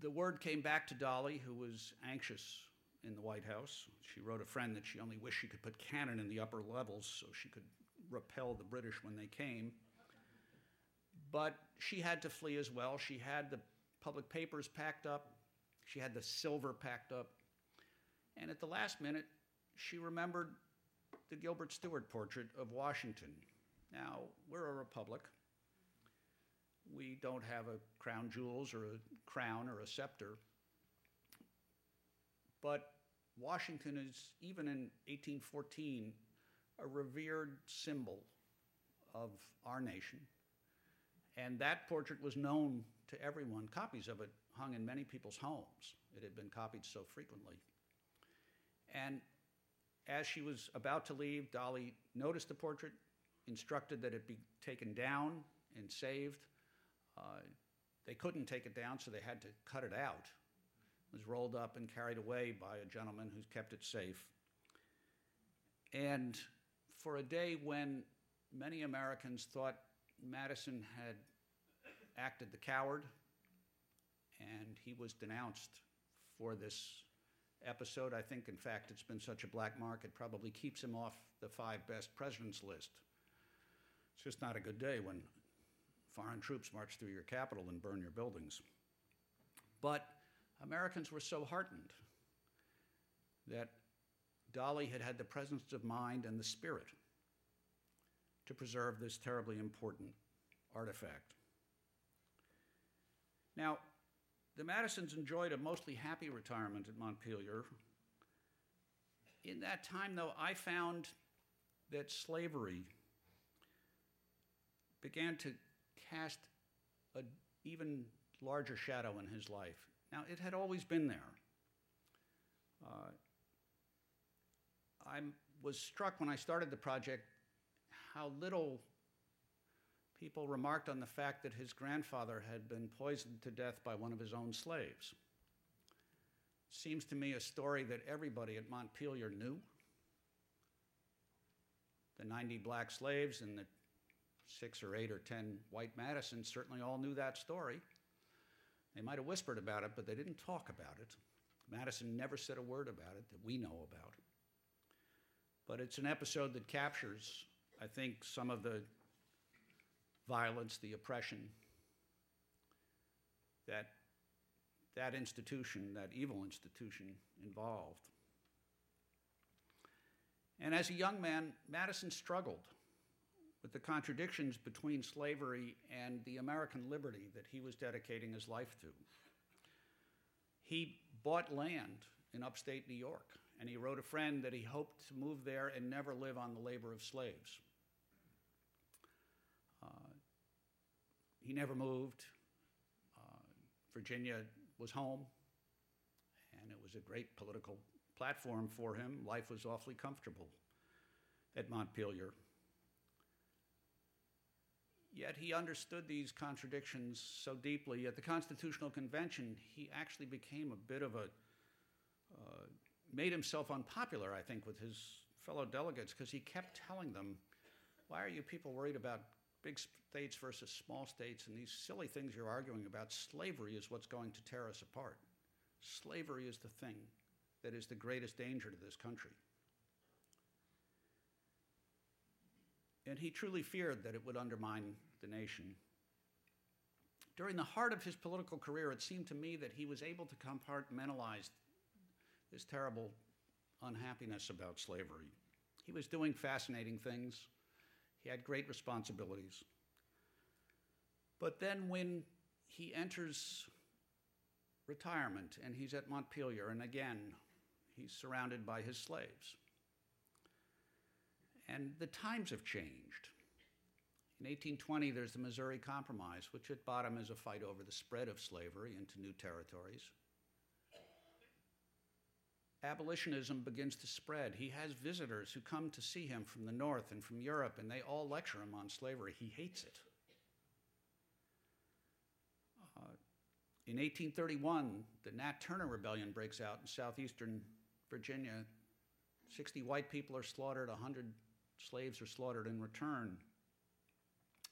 the word came back to Dolley, who was anxious in the White House. She wrote a friend that she only wished she could put cannon in the upper levels so she could repel the British when they came. But she had to flee as well. She had the public papers packed up, she had the silver packed up. And at the last minute, she remembered the Gilbert Stuart portrait of Washington. Now, we're a republic. we don't have a crown jewels or a crown or a scepter. But Washington is, even in 1814, a revered symbol of our nation. And that portrait was known to everyone. Copies of it hung in many people's homes. It had been copied so frequently. And as she was about to leave, Dolley noticed the portrait, instructed that it be taken down and saved. Uh, they couldn't take it down, so they had to cut it out. It was rolled up and carried away by a gentleman who kept it safe. And for a day when many Americans thought Madison had acted the coward and he was denounced for this episode. I think, in fact, it's been such a black mark, it probably keeps him off the five best presidents list. It's just not a good day when foreign troops march through your capital and burn your buildings. But Americans were so heartened that Dolley had had the presence of mind and the spirit to preserve this terribly important artifact. Now, the Madisons enjoyed a mostly happy retirement at Montpelier. In that time, though, I found that slavery began to cast an even larger shadow in his life. Now, it had always been there. Uh, I was struck when I started the project how little people remarked on the fact that his grandfather had been poisoned to death by one of his own slaves. Seems to me a story that everybody at Montpelier knew. The 90 black slaves and the six or eight or ten white Madisons certainly all knew that story. They might have whispered about it, but they didn't talk about it. Madison never said a word about it that we know about. But it's an episode that captures, I think, some of the violence, the oppression that that institution, that evil institution, involved. And as a young man, Madison struggled with the contradictions between slavery and the American liberty that he was dedicating his life to. He bought land in upstate New York, and he wrote a friend that he hoped to move there and never live on the labor of slaves. Uh, he never moved. Uh, Virginia was home, and it was a great political platform for him. Life was awfully comfortable at Montpelier. Yet he understood these contradictions so deeply. At the Constitutional Convention, he actually became a bit of a, made himself unpopular, I think, with his fellow delegates because he kept telling them, why are you people worried about big states versus small states and these silly things you're arguing about? Slavery is what's going to tear us apart. Slavery is the thing that is the greatest danger to this country. and he truly feared that it would undermine the nation. During the heart of his political career, it seemed to me that he was able to compartmentalize this terrible unhappiness about slavery. He was doing fascinating things, he had great responsibilities. But then, when he enters retirement and he's at Montpelier, and again, he's surrounded by his slaves and the times have changed. In 1820, there's the Missouri Compromise, which at bottom is a fight over the spread of slavery into new territories. Abolitionism begins to spread. He has visitors who come to see him from the North and from Europe, and they all lecture him on slavery. He hates it. Uh, in 1831, the Nat Turner Rebellion breaks out in southeastern Virginia. 60 white people are slaughtered, 100 Slaves are slaughtered in return.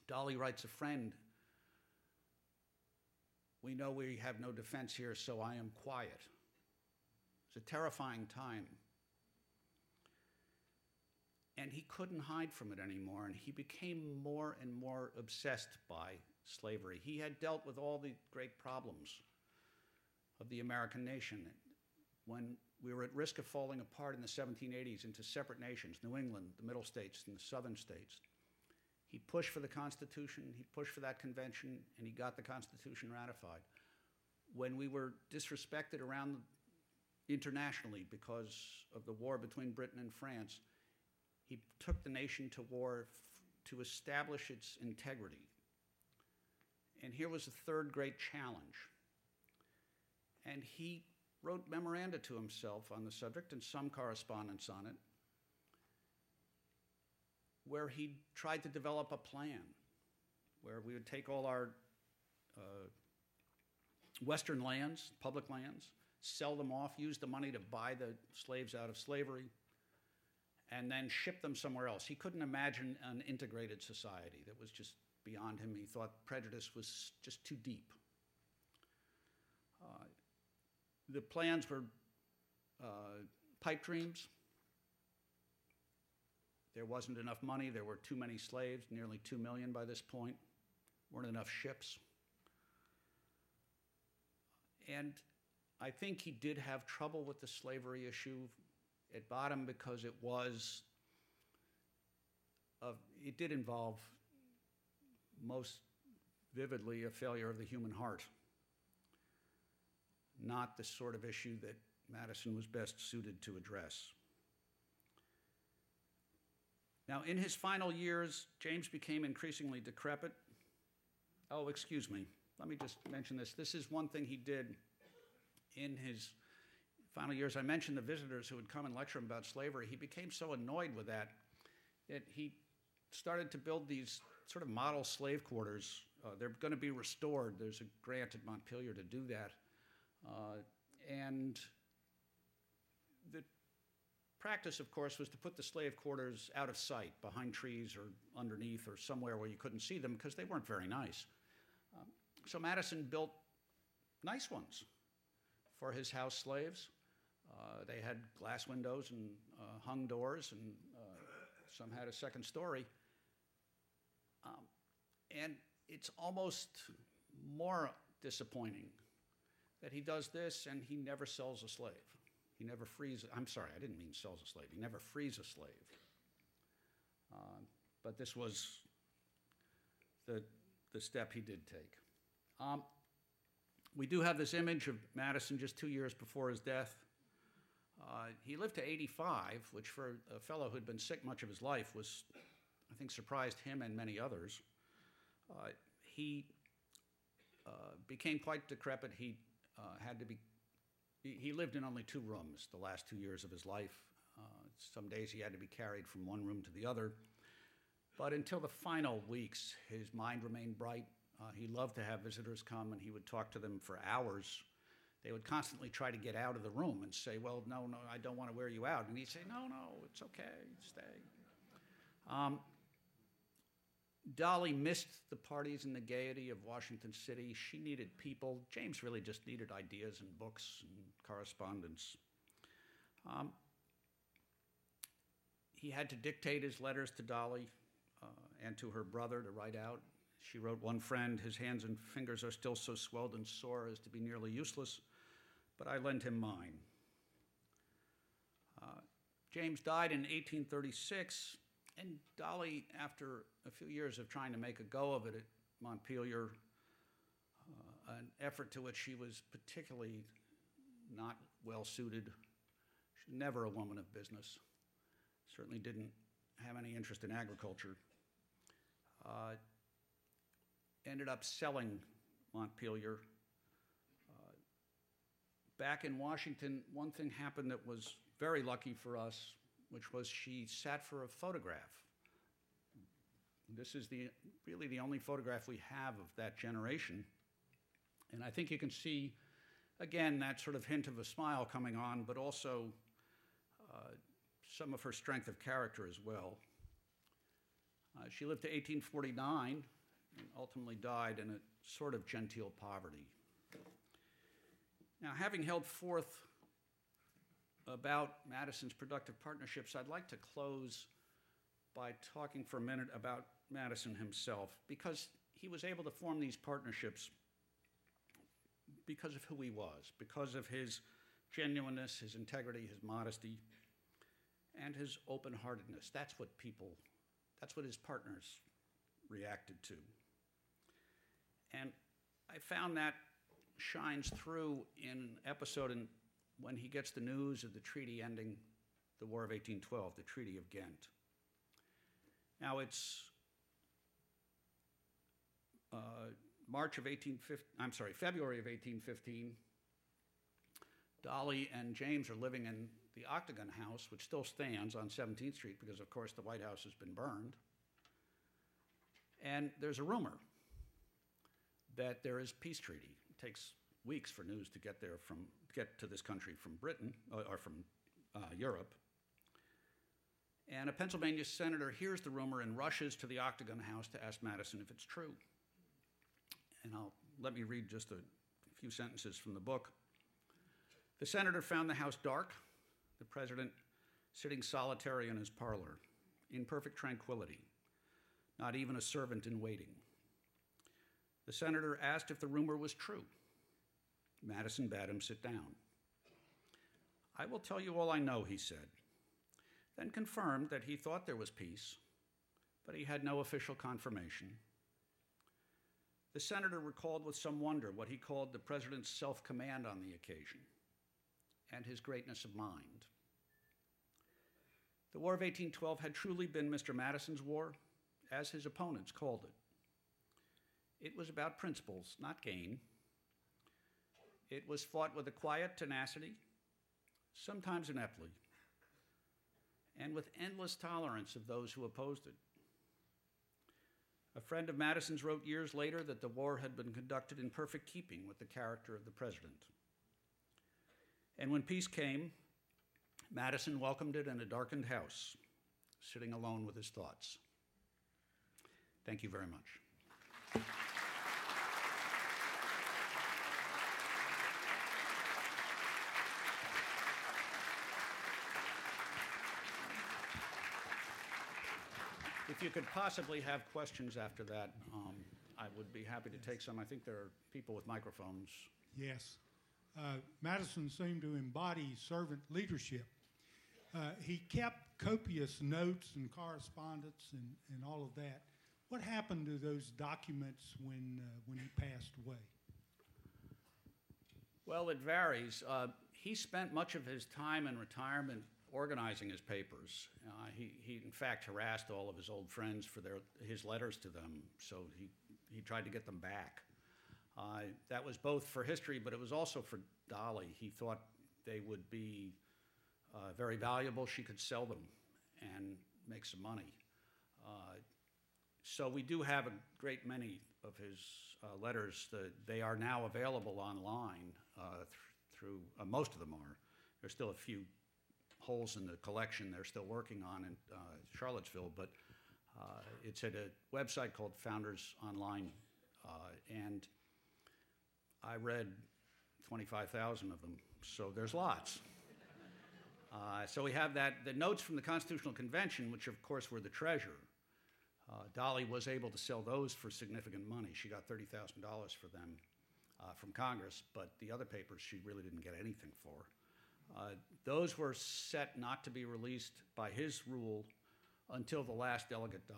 Dolley writes a friend, We know we have no defense here, so I am quiet. It's a terrifying time. And he couldn't hide from it anymore, and he became more and more obsessed by slavery. He had dealt with all the great problems of the American nation. When we were at risk of falling apart in the 1780s into separate nations New England, the Middle States, and the Southern States. He pushed for the Constitution, he pushed for that convention, and he got the Constitution ratified. When we were disrespected around internationally because of the war between Britain and France, he took the nation to war f- to establish its integrity. And here was the third great challenge. And he wrote memoranda to himself on the subject and some correspondence on it, where he tried to develop a plan where we would take all our uh, Western lands, public lands, sell them off, use the money to buy the slaves out of slavery, and then ship them somewhere else. He couldn't imagine an integrated society that was just beyond him. He thought prejudice was just too deep. Uh, the plans were uh, pipe dreams. There wasn't enough money. There were too many slaves, nearly two million by this point. Weren't enough ships. And I think he did have trouble with the slavery issue at bottom because it was, of, it did involve most vividly a failure of the human heart, not the sort of issue that Madison was best suited to address. Now, in his final years, James became increasingly decrepit. Oh, excuse me. Let me just mention this. This is one thing he did in his final years. I mentioned the visitors who would come and lecture him about slavery. He became so annoyed with that that he started to build these sort of model slave quarters. Uh, they're going to be restored. There's a grant at Montpelier to do that. Uh, and the practice, of course, was to put the slave quarters out of sight, behind trees or underneath or somewhere where you couldn't see them because they weren't very nice. Um, so Madison built nice ones for his house slaves. Uh, they had glass windows and uh, hung doors, and uh, some had a second story. Um, and it's almost more disappointing that he does this and he never sells a slave. He never frees, I'm sorry, I didn't mean sells a slave. He never frees a slave. Uh, but this was the, the step he did take. Um, we do have this image of Madison just two years before his death. Uh, he lived to 85, which for a fellow who had been sick much of his life was, I think, surprised him and many others. Uh, he uh, became quite decrepit. He uh, had to be, he, he, lived in only two rooms the last two years of his life. Uh, some days he had to be carried from one room to the other. But until the final weeks, his mind remained bright. Uh, he loved to have visitors come and he would talk to them for hours. They would constantly try to get out of the room and say, Well, no, no, I don't want to wear you out. And he'd say, No, no, it's okay, stay. Um, Dolley missed the parties and the gaiety of Washington City. She needed people. James really just needed ideas and books and correspondence. Um, he had to dictate his letters to Dolley uh, and to her brother to write out. She wrote one friend, His hands and fingers are still so swelled and sore as to be nearly useless, but I lend him mine. Uh, James died in 1836, and Dolley, after a few years of trying to make a go of it at Montpelier, uh, an effort to which she was particularly not well suited, she never a woman of business, certainly didn't have any interest in agriculture. Uh, ended up selling Montpelier. Uh, back in Washington, one thing happened that was very lucky for us, which was she sat for a photograph. This is the, really the only photograph we have of that generation. And I think you can see, again, that sort of hint of a smile coming on, but also uh, some of her strength of character as well. Uh, she lived to 1849 and ultimately died in a sort of genteel poverty. Now, having held forth about Madison's productive partnerships, I'd like to close by talking for a minute about Madison himself, because he was able to form these partnerships because of who he was, because of his genuineness, his integrity, his modesty, and his open heartedness. That's what people, that's what his partners reacted to. And I found that shines through in an episode in, when he gets the news of the treaty ending the War of 1812, the Treaty of Ghent. Now it's uh, March of 1815, I'm sorry, February of 1815. Dolley and James are living in the Octagon House, which still stands on 17th Street because, of course, the White House has been burned. And there's a rumor that there is peace treaty. It takes weeks for news to get there from get to this country from Britain uh, or from uh, Europe. And a Pennsylvania senator hears the rumor and rushes to the Octagon House to ask Madison if it's true. And I'll let me read just a few sentences from the book. The senator found the house dark, the president sitting solitary in his parlor, in perfect tranquility, not even a servant in waiting. The senator asked if the rumor was true. Madison bade him sit down. I will tell you all I know, he said, then confirmed that he thought there was peace, but he had no official confirmation. The senator recalled with some wonder what he called the president's self command on the occasion and his greatness of mind. The War of 1812 had truly been Mr. Madison's war, as his opponents called it. It was about principles, not gain. It was fought with a quiet tenacity, sometimes ineptly, and with endless tolerance of those who opposed it. A friend of Madison's wrote years later that the war had been conducted in perfect keeping with the character of the president. And when peace came, Madison welcomed it in a darkened house, sitting alone with his thoughts. Thank you very much. You could possibly have questions after that, um, I would be happy to take some. I think there are people with microphones. Yes. Uh, Madison seemed to embody servant leadership. Uh, he kept copious notes and correspondence and, and all of that. What happened to those documents when, uh, when he passed away? Well, it varies. Uh, he spent much of his time in retirement organizing his papers. Uh, he, he, in fact, harassed all of his old friends for their, his letters to them, so he, he tried to get them back. Uh, that was both for history, but it was also for Dolley. He thought they would be uh, very valuable. She could sell them and make some money. Uh, so we do have a great many of his uh, letters. That they are now available online uh, th- through, most of them are. There's still a few holes in the collection they're still working on in Charlottesville, but it's at a website called Founders Online. and I read 25,000 of them, so there's lots. Uh, so we have that, the notes from the Constitutional Convention, which of course were the treasure. Uh, Dolley was able to sell those for significant money. She got $30,000 for them uh, from Congress, but the other papers she really didn't get anything for. Uh, those were set not to be released by his rule until the last delegate died.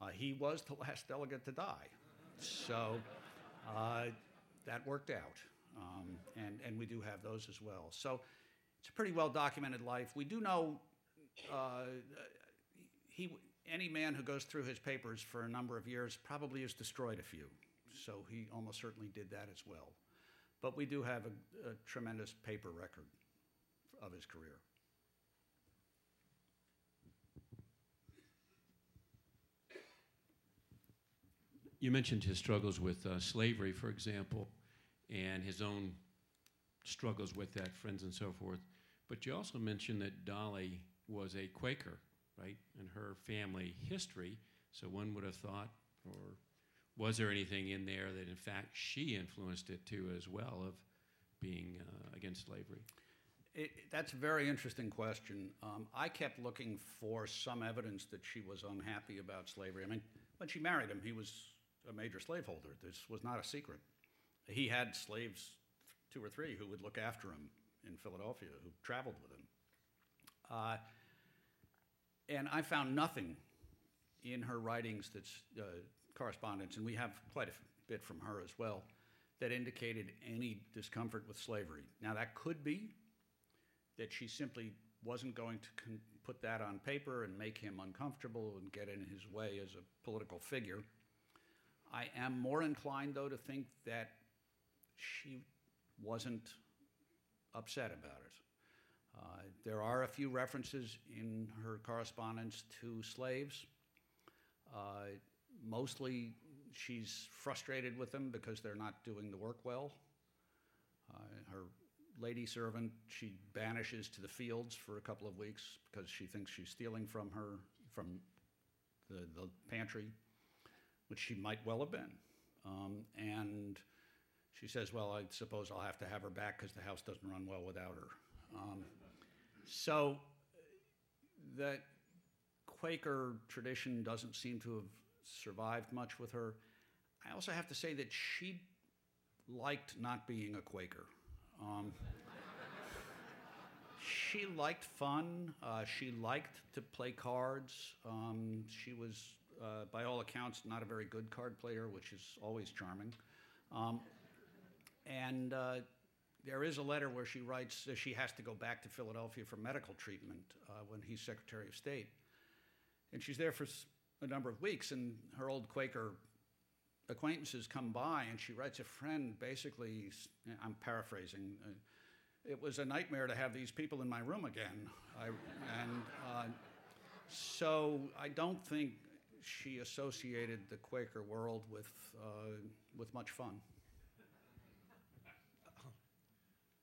Uh, he was the last delegate to die. So uh, that worked out. Um, and, and we do have those as well. So it's a pretty well documented life. We do know uh, he, any man who goes through his papers for a number of years probably has destroyed a few. So he almost certainly did that as well. But we do have a, a tremendous paper record of his career. You mentioned his struggles with uh, slavery, for example, and his own struggles with that, friends and so forth. But you also mentioned that Dolley was a Quaker, right, in her family history. So one would have thought, or was there anything in there that in fact she influenced it too as well of being uh, against slavery? It, that's a very interesting question. Um, I kept looking for some evidence that she was unhappy about slavery. I mean, when she married him, he was a major slaveholder. This was not a secret. He had slaves, two or three, who would look after him in Philadelphia, who traveled with him. Uh, and I found nothing in her writings that's uh, correspondence, and we have quite a bit from her as well, that indicated any discomfort with slavery. Now, that could be that she simply wasn't going to con- put that on paper and make him uncomfortable and get in his way as a political figure. I am more inclined, though, to think that she wasn't upset about it. Uh, there are a few references in her correspondence to slaves. Uh, mostly, she's frustrated with them because they're not doing the work well. Uh, her lady servant she banishes to the fields for a couple of weeks because she thinks she's stealing from her from the, the pantry, which she might well have been. Um, and she says, "Well, I suppose I'll have to have her back because the house doesn't run well without her." Um, so that Quaker tradition doesn't seem to have survived much with her. I also have to say that she liked not being a Quaker. Um, she liked fun. Uh, she liked to play cards. Um, she was, uh, by all accounts, not a very good card player, which is always charming. Um, and uh, there is a letter where she writes that she has to go back to Philadelphia for medical treatment uh, when he's Secretary of State. And she's there for a number of weeks, and her old Quaker acquaintances come by, and she writes a friend basically, I'm paraphrasing, uh, it was a nightmare to have these people in my room again. I, and uh, so I don't think she associated the Quaker world with, uh, with much fun.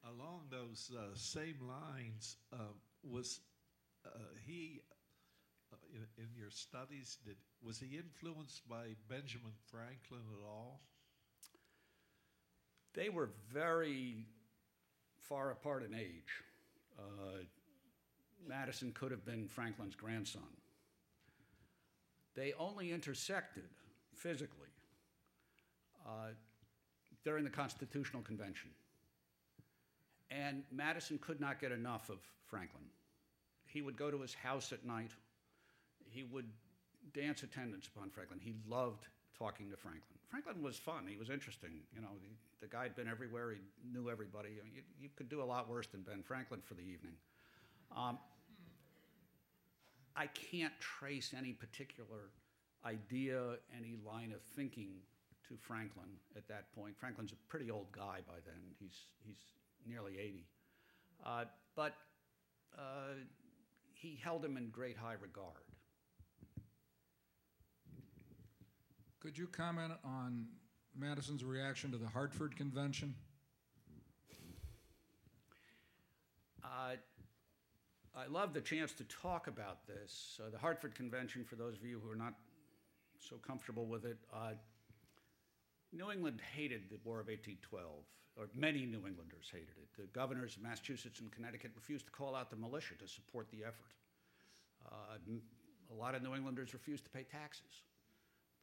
Along those uh, same lines, uh, was uh, he in, in your studies? Did was he influenced by Benjamin Franklin at all? They were very far apart in age. Uh, Madison could have been Franklin's grandson. They only intersected physically uh, during the Constitutional Convention. And Madison could not get enough of Franklin. He would go to his house at night. He would dance attendance upon Franklin. He loved talking to Franklin. Franklin was fun. He was interesting. You know, the, the guy had been everywhere. He knew everybody. I mean, you, you could do a lot worse than Ben Franklin for the evening. Um, I can't trace any particular idea, any line of thinking to Franklin at that point. Franklin's a pretty old guy by then. He's, he's nearly 80. Uh, but uh, he held him in great high regard. Could you comment on Madison's reaction to the Hartford Convention? Uh, I love the chance to talk about this. Uh, the Hartford Convention, for those of you who are not so comfortable with it, uh, New England hated the War of 1812, or many New Englanders hated it. The governors of Massachusetts and Connecticut refused to call out the militia to support the effort. Uh, a lot of New Englanders refused to pay taxes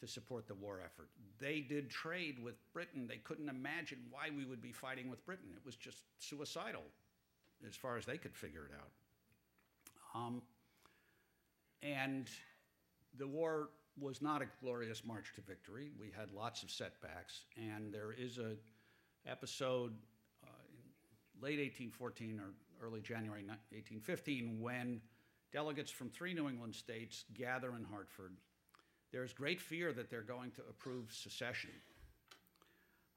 to support the war effort. They did trade with Britain. They couldn't imagine why we would be fighting with Britain. It was just suicidal as far as they could figure it out. Um, and the war was not a glorious march to victory. We had lots of setbacks, and there is a episode uh, in late 1814 or early January 1815 when delegates from three New England states gather in Hartford. There's great fear that they're going to approve secession.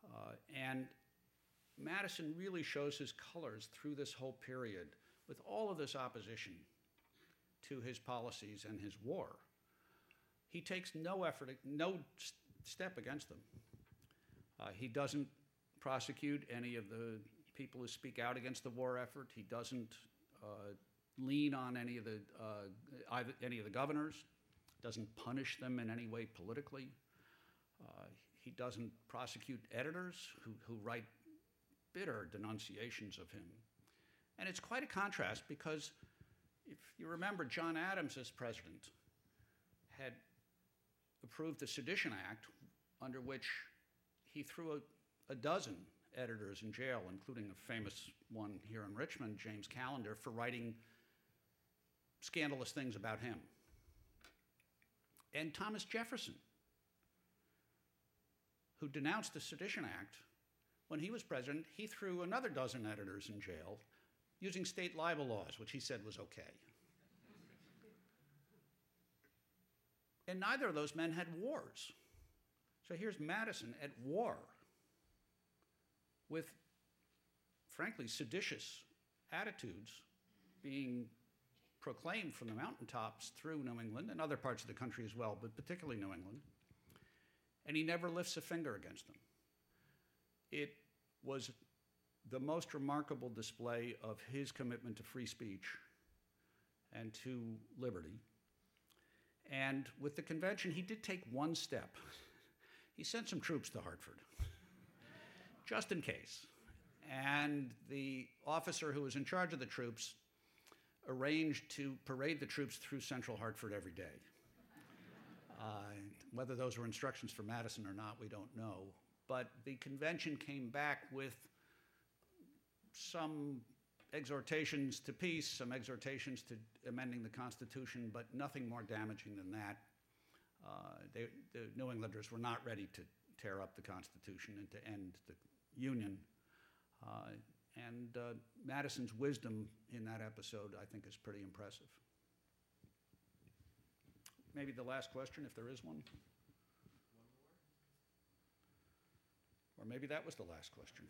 Uh, and Madison really shows his colors through this whole period with all of this opposition to his policies and his war. He takes no effort, no step against them. Uh, he doesn't prosecute any of the people who speak out against the war effort. He doesn't uh, lean on any of the uh, either, any of the governors. Doesn't punish them in any way politically. Uh, he doesn't prosecute editors who, who write bitter denunciations of him. And it's quite a contrast because if you remember, John Adams, as president, had approved the Sedition Act, under which he threw a, a dozen editors in jail, including a famous one here in Richmond, James Callender, for writing scandalous things about him. And Thomas Jefferson, who denounced the Sedition Act. When he was president, he threw another dozen editors in jail using state libel laws, which he said was okay. And neither of those men had wars. So here's Madison at war with, frankly, seditious attitudes being proclaimed from the mountaintops through New England and other parts of the country as well, but particularly New England. And he never lifts a finger against them. It was the most remarkable display of his commitment to free speech and to liberty. And with the convention, he did take one step. He sent some troops to Hartford, just in case. And the officer who was in charge of the troops arranged to parade the troops through central Hartford every day. Uh, whether those were instructions for Madison or not, we don't know. But the convention came back with some exhortations to peace, some exhortations to amending the Constitution, but nothing more damaging than that. Uh, they, the New Englanders were not ready to tear up the Constitution and to end the Union. Uh, and uh, Madison's wisdom in that episode, I think, is pretty impressive. Maybe the last question, if there is one. Or maybe that was the last question.